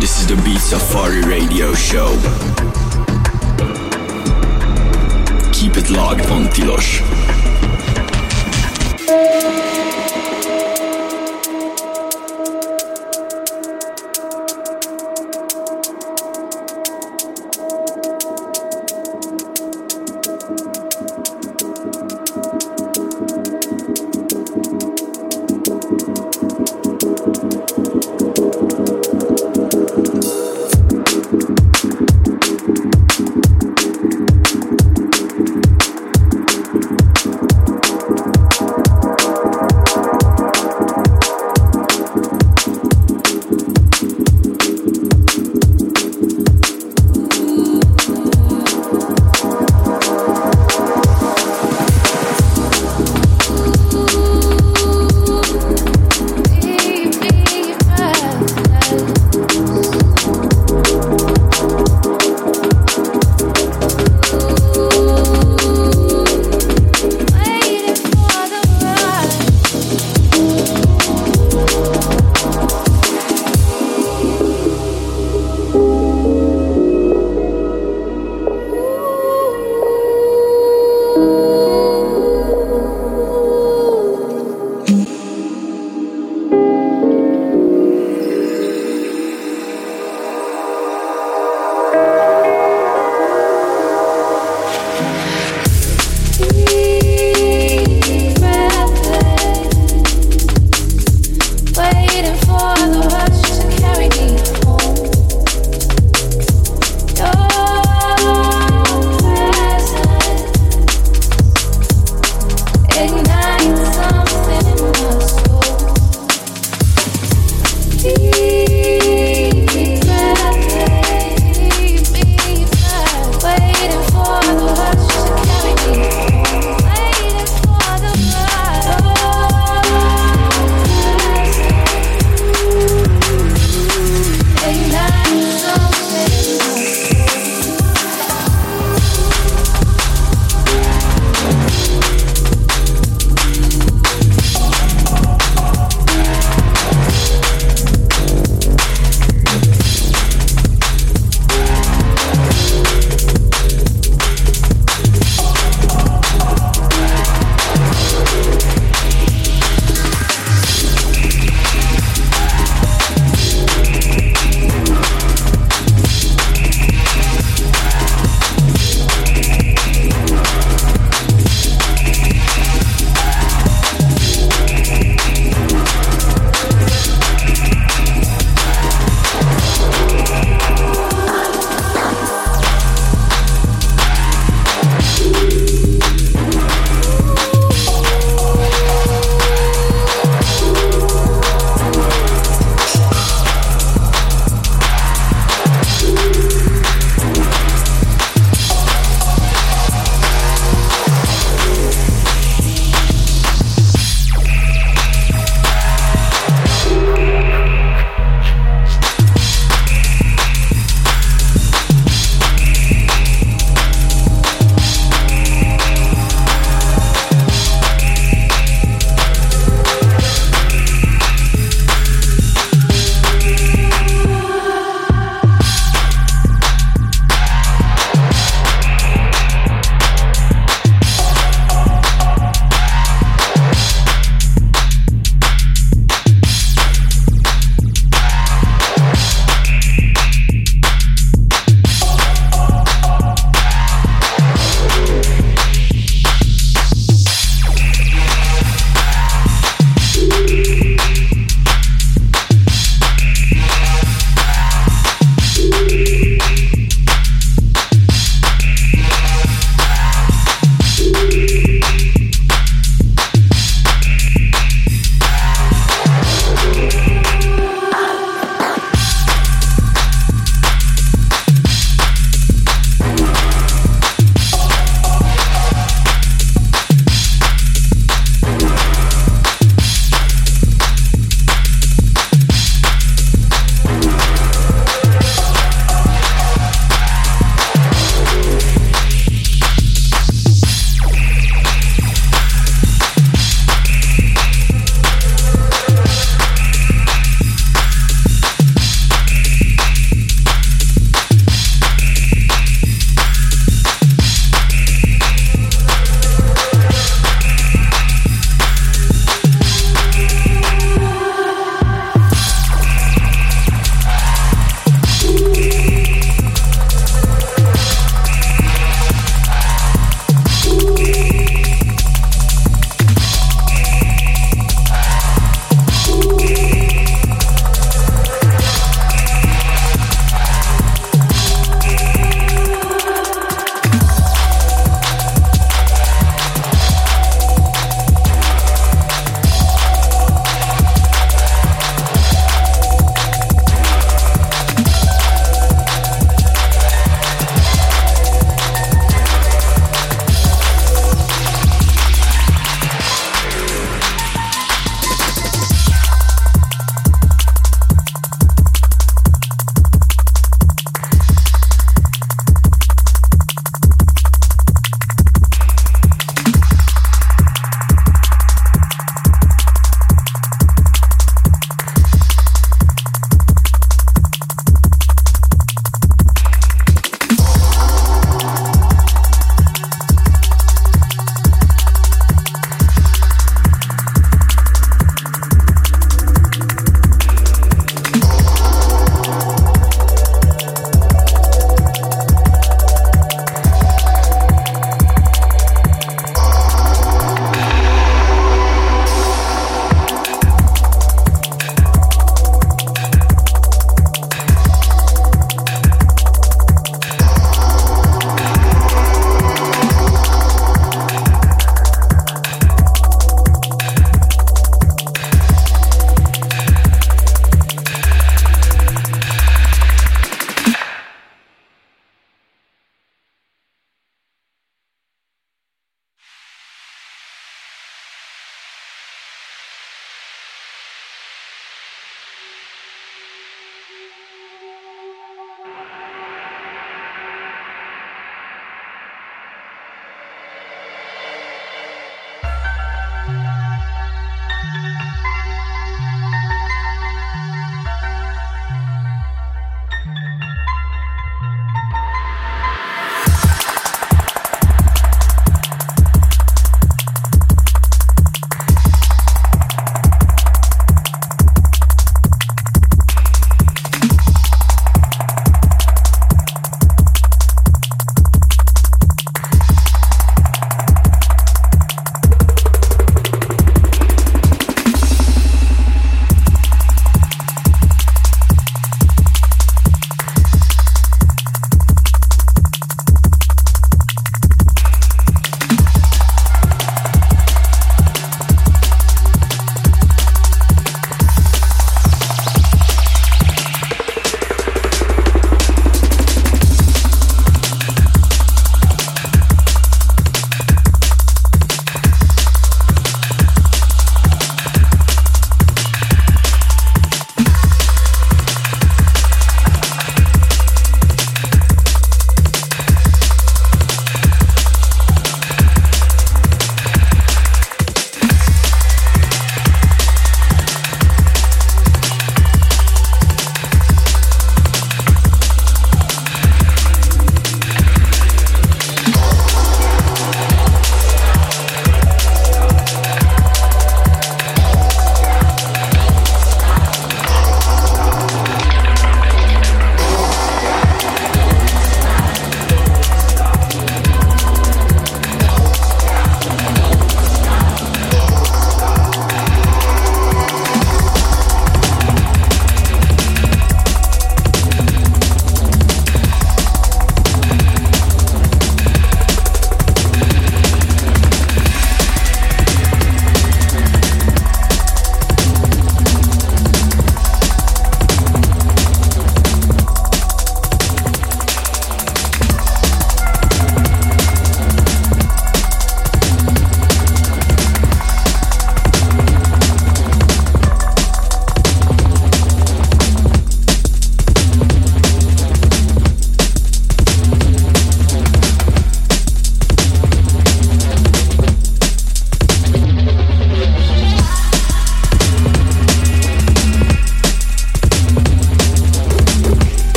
this is the Beat Safari radio show. Keep it locked on Tilos.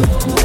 love.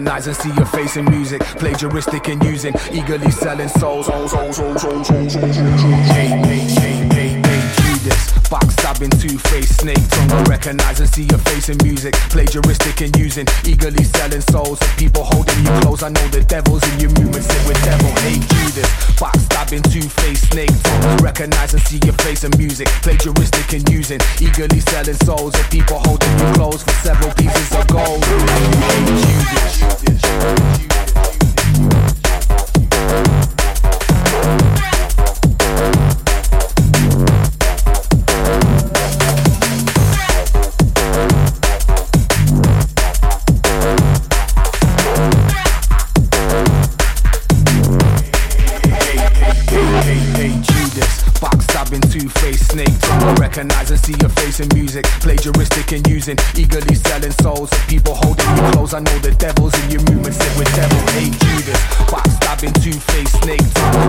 Recognize and see your face in music, plagiaristic and using, eagerly selling souls. Backstabbing, two-faced snake tongue. I recognize and see your face in music. Plagiaristic and using, eagerly selling souls people holding you close. I know the devil's in your movements, sit with devil. Hey Judas, backstabbing, two-faced snake. Recognize and see your face in music. Plagiaristic and using, eagerly selling souls of people holding you close for several pieces of gold. Hey Judas. recognize Plagiaristic and using, eagerly selling souls. People holding you close. I know the devil's in your movement. Sit with devil, hate Judas. Backstabbing, two-faced snake.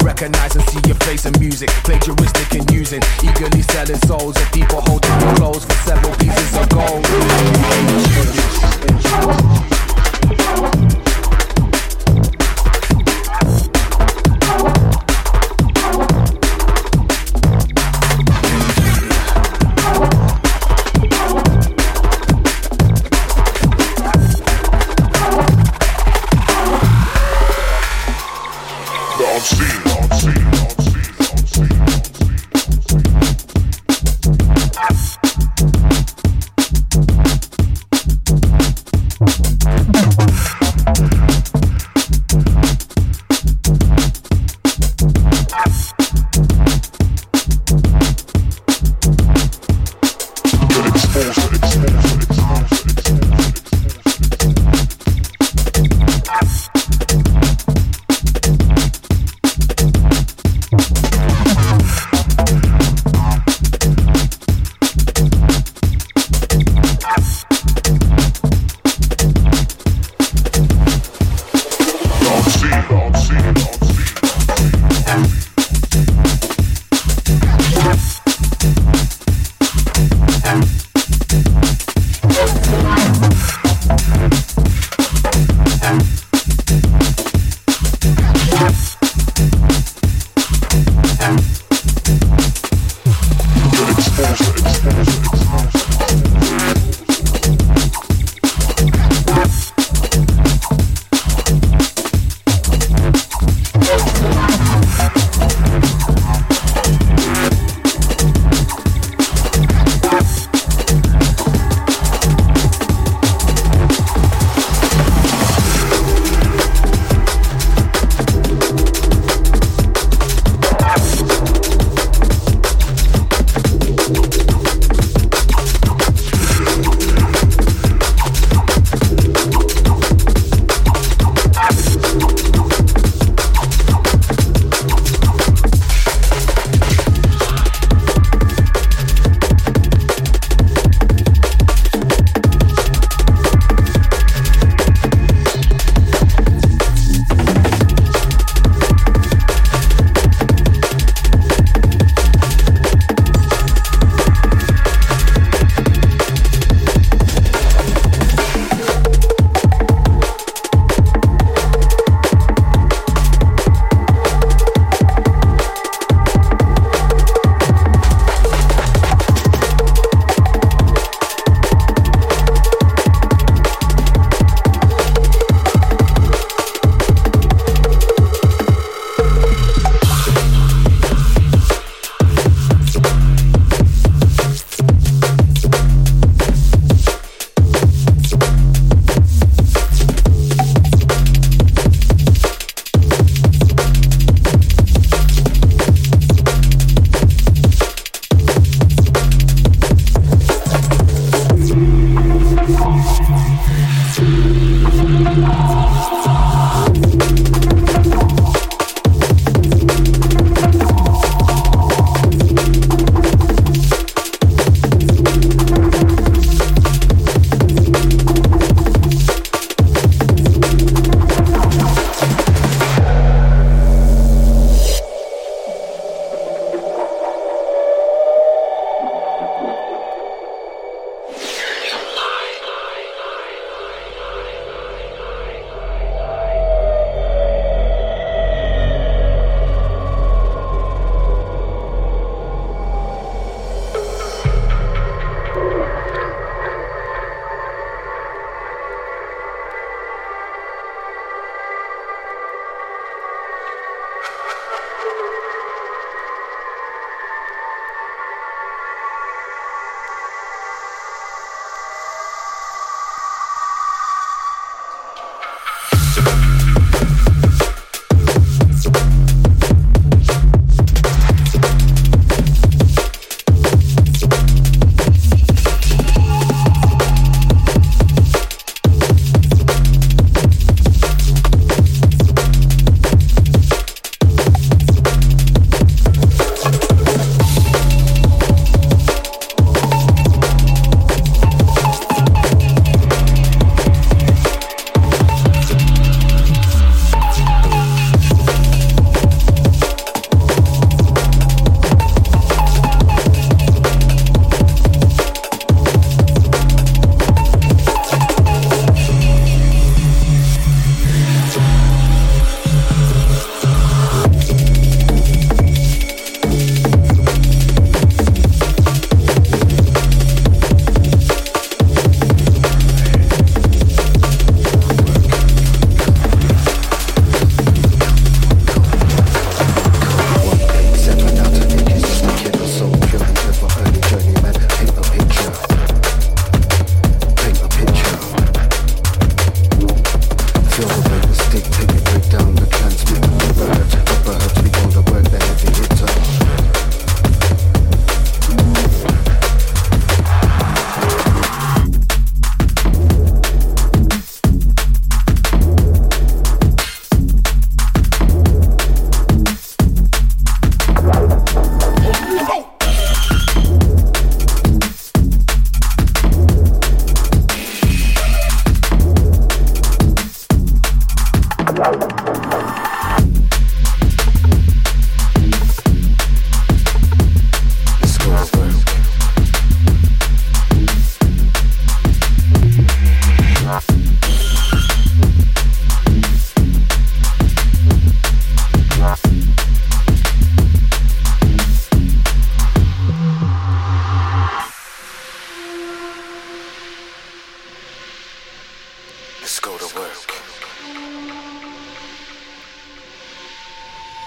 Recognize and see your face in music. Plagiaristic and using, eagerly selling souls. People holding you close for several pieces of gold.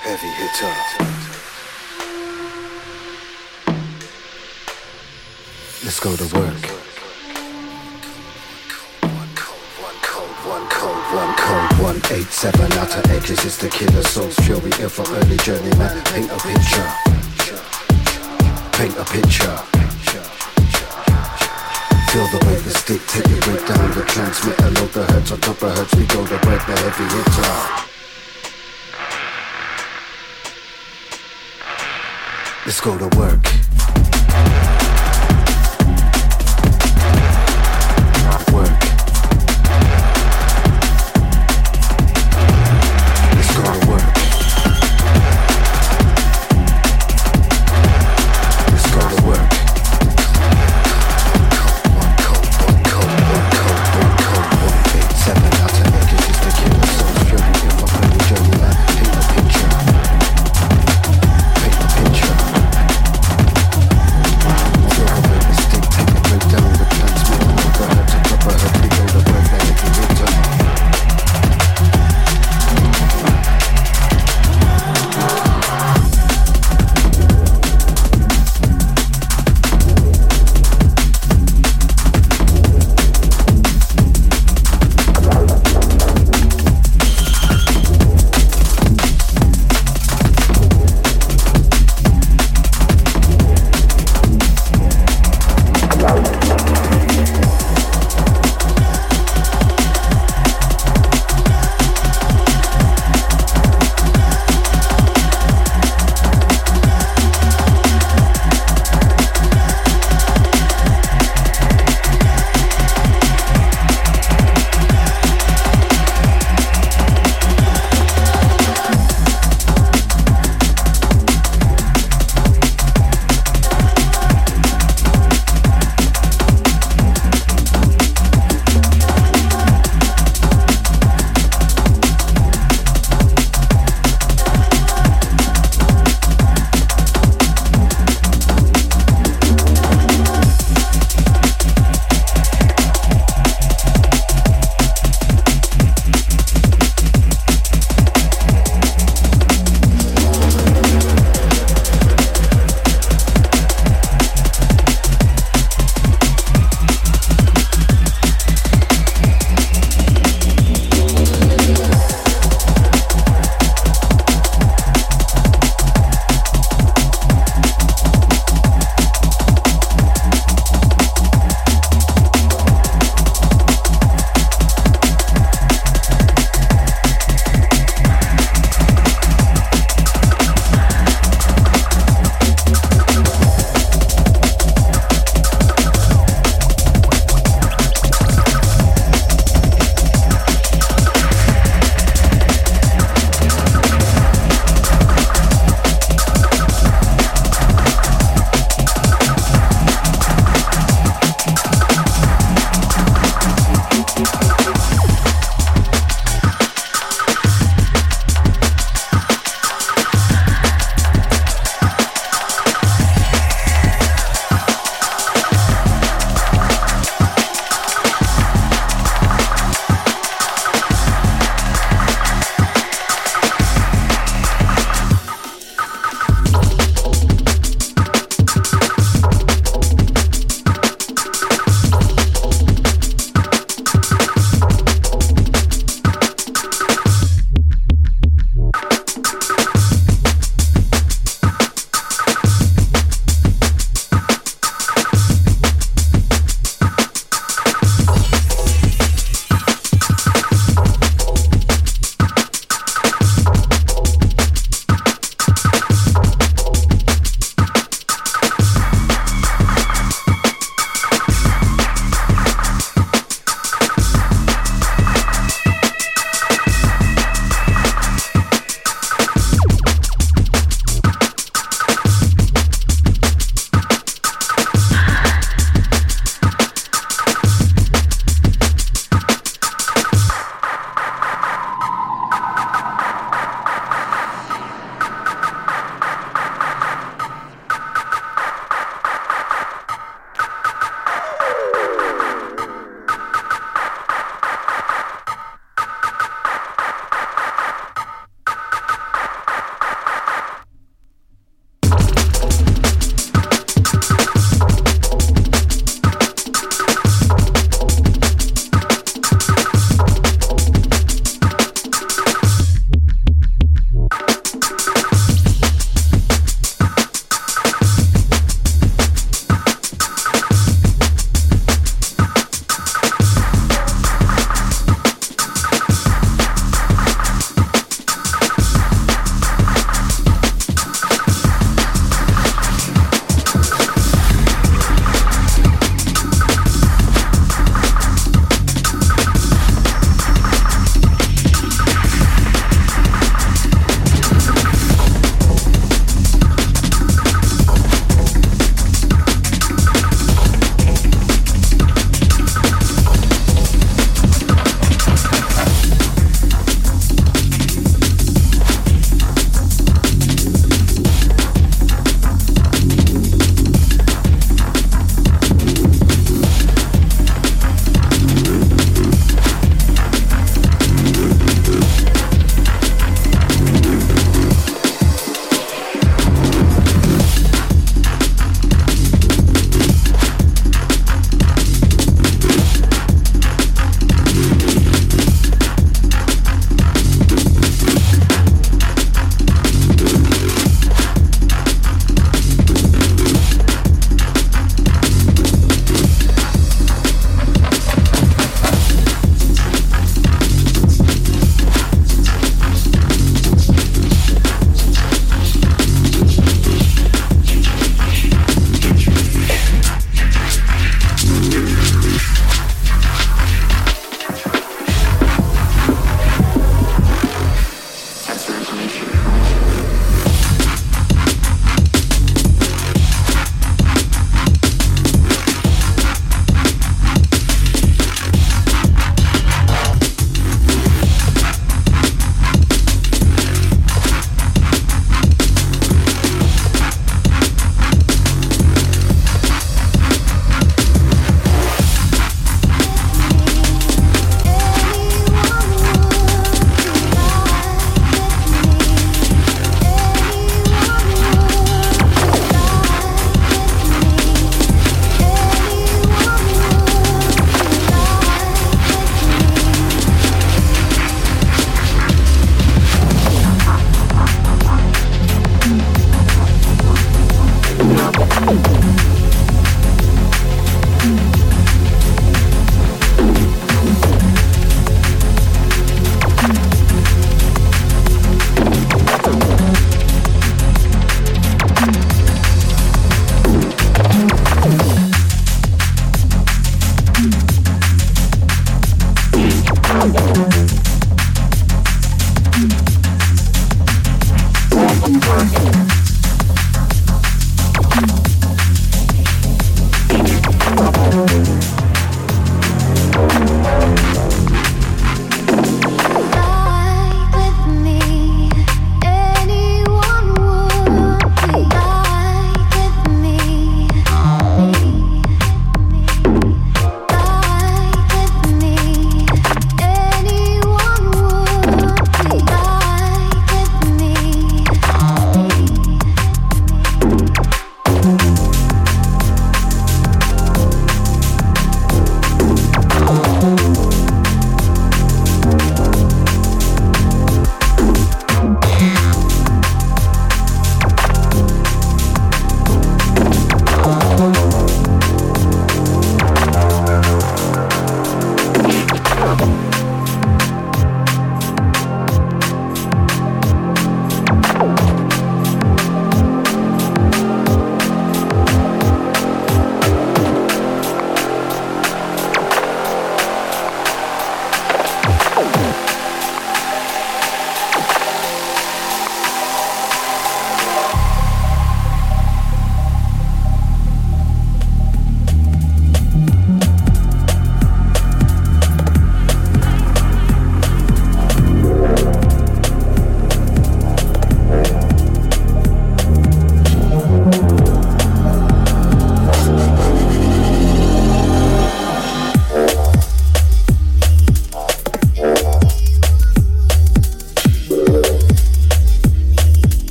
Heavy hitter. Let's go to work. Cold one code, one eight seven outer edges is the killer soul's fury. Ill for early journeyman. Paint a picture. Paint a picture. Feel the weight the stick, take it break down the transmitter, load the hertz on top of hertz, we go to break the heavy hitter. Let's go to work.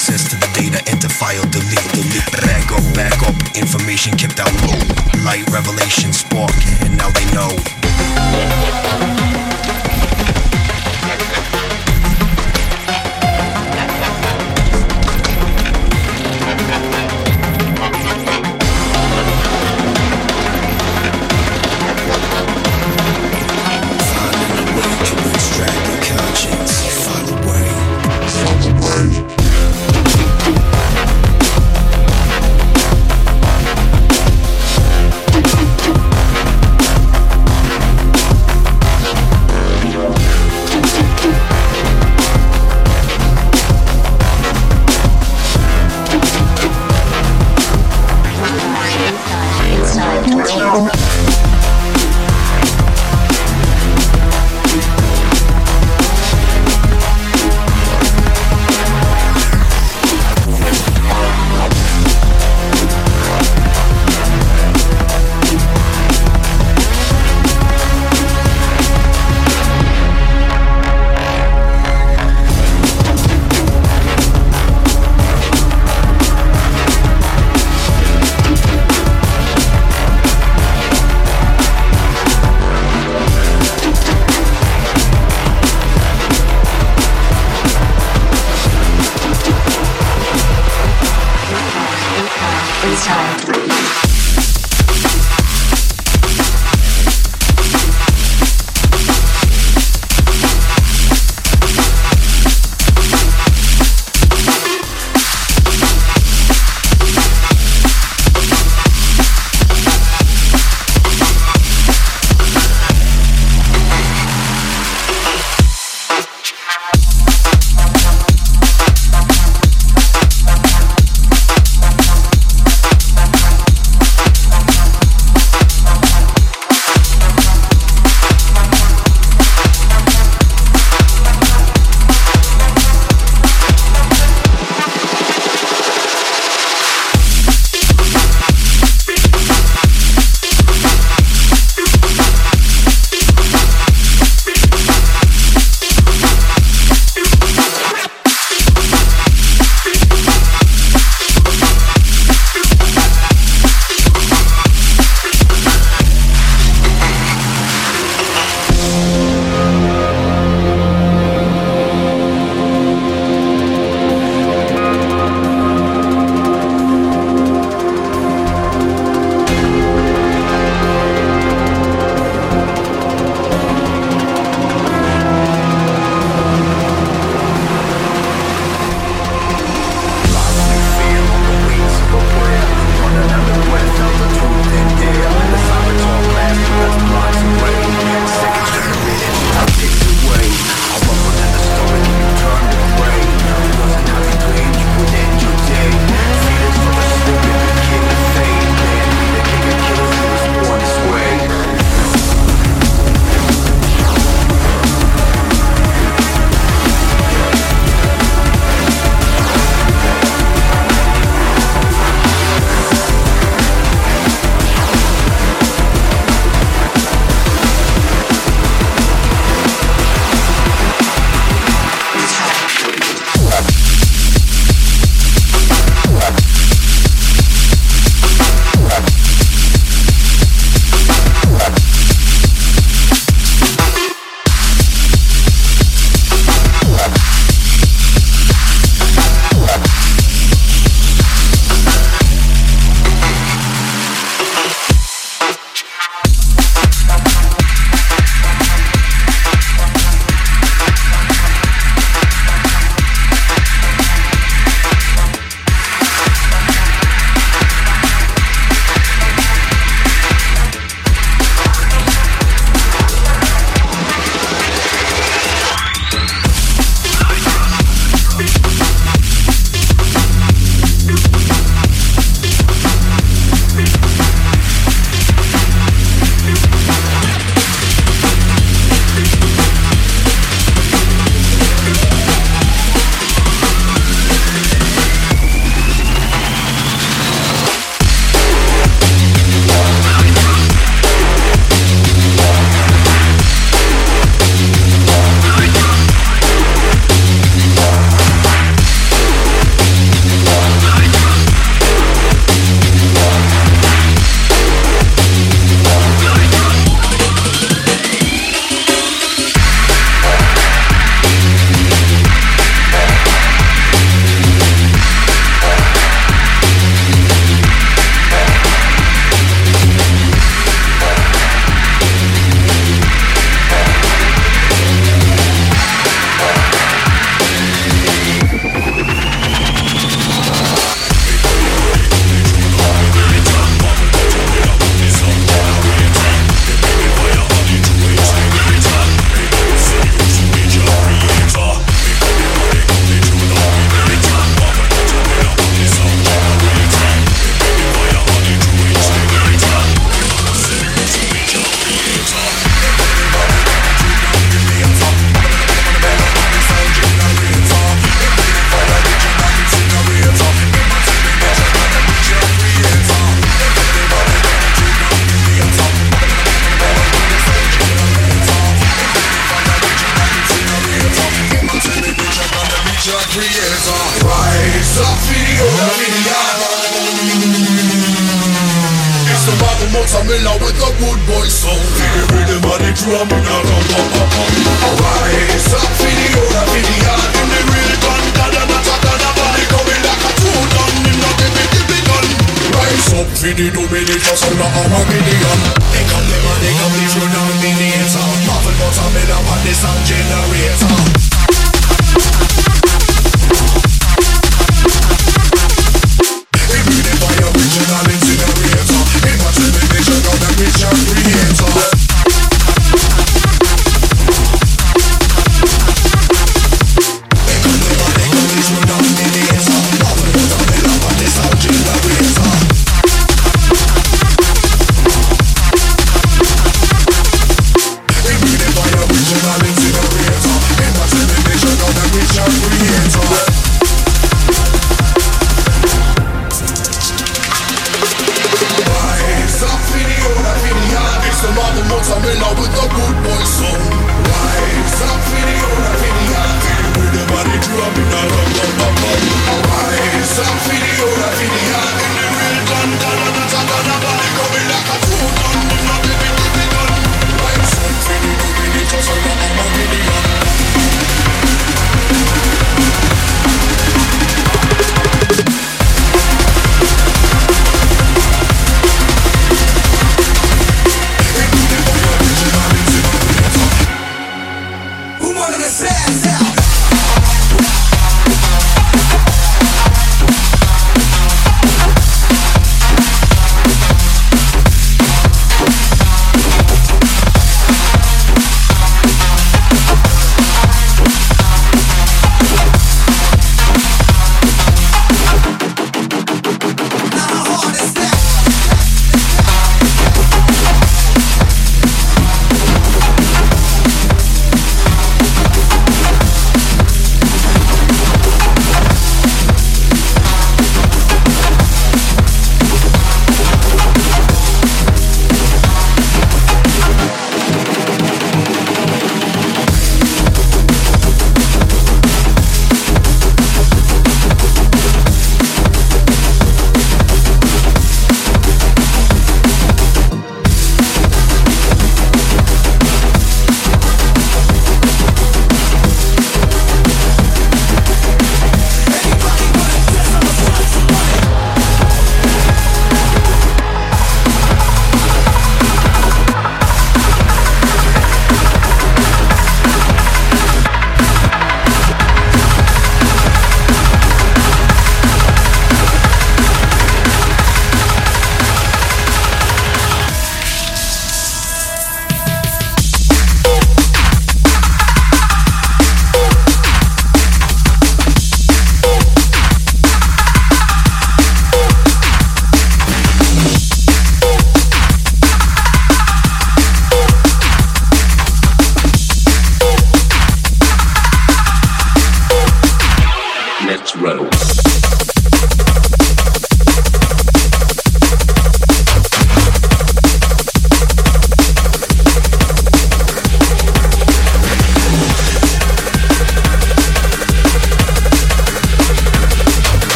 Process to the data, enter file, delete, delete. Back up, back up, information kept out low. Light revelation spark, and now they know.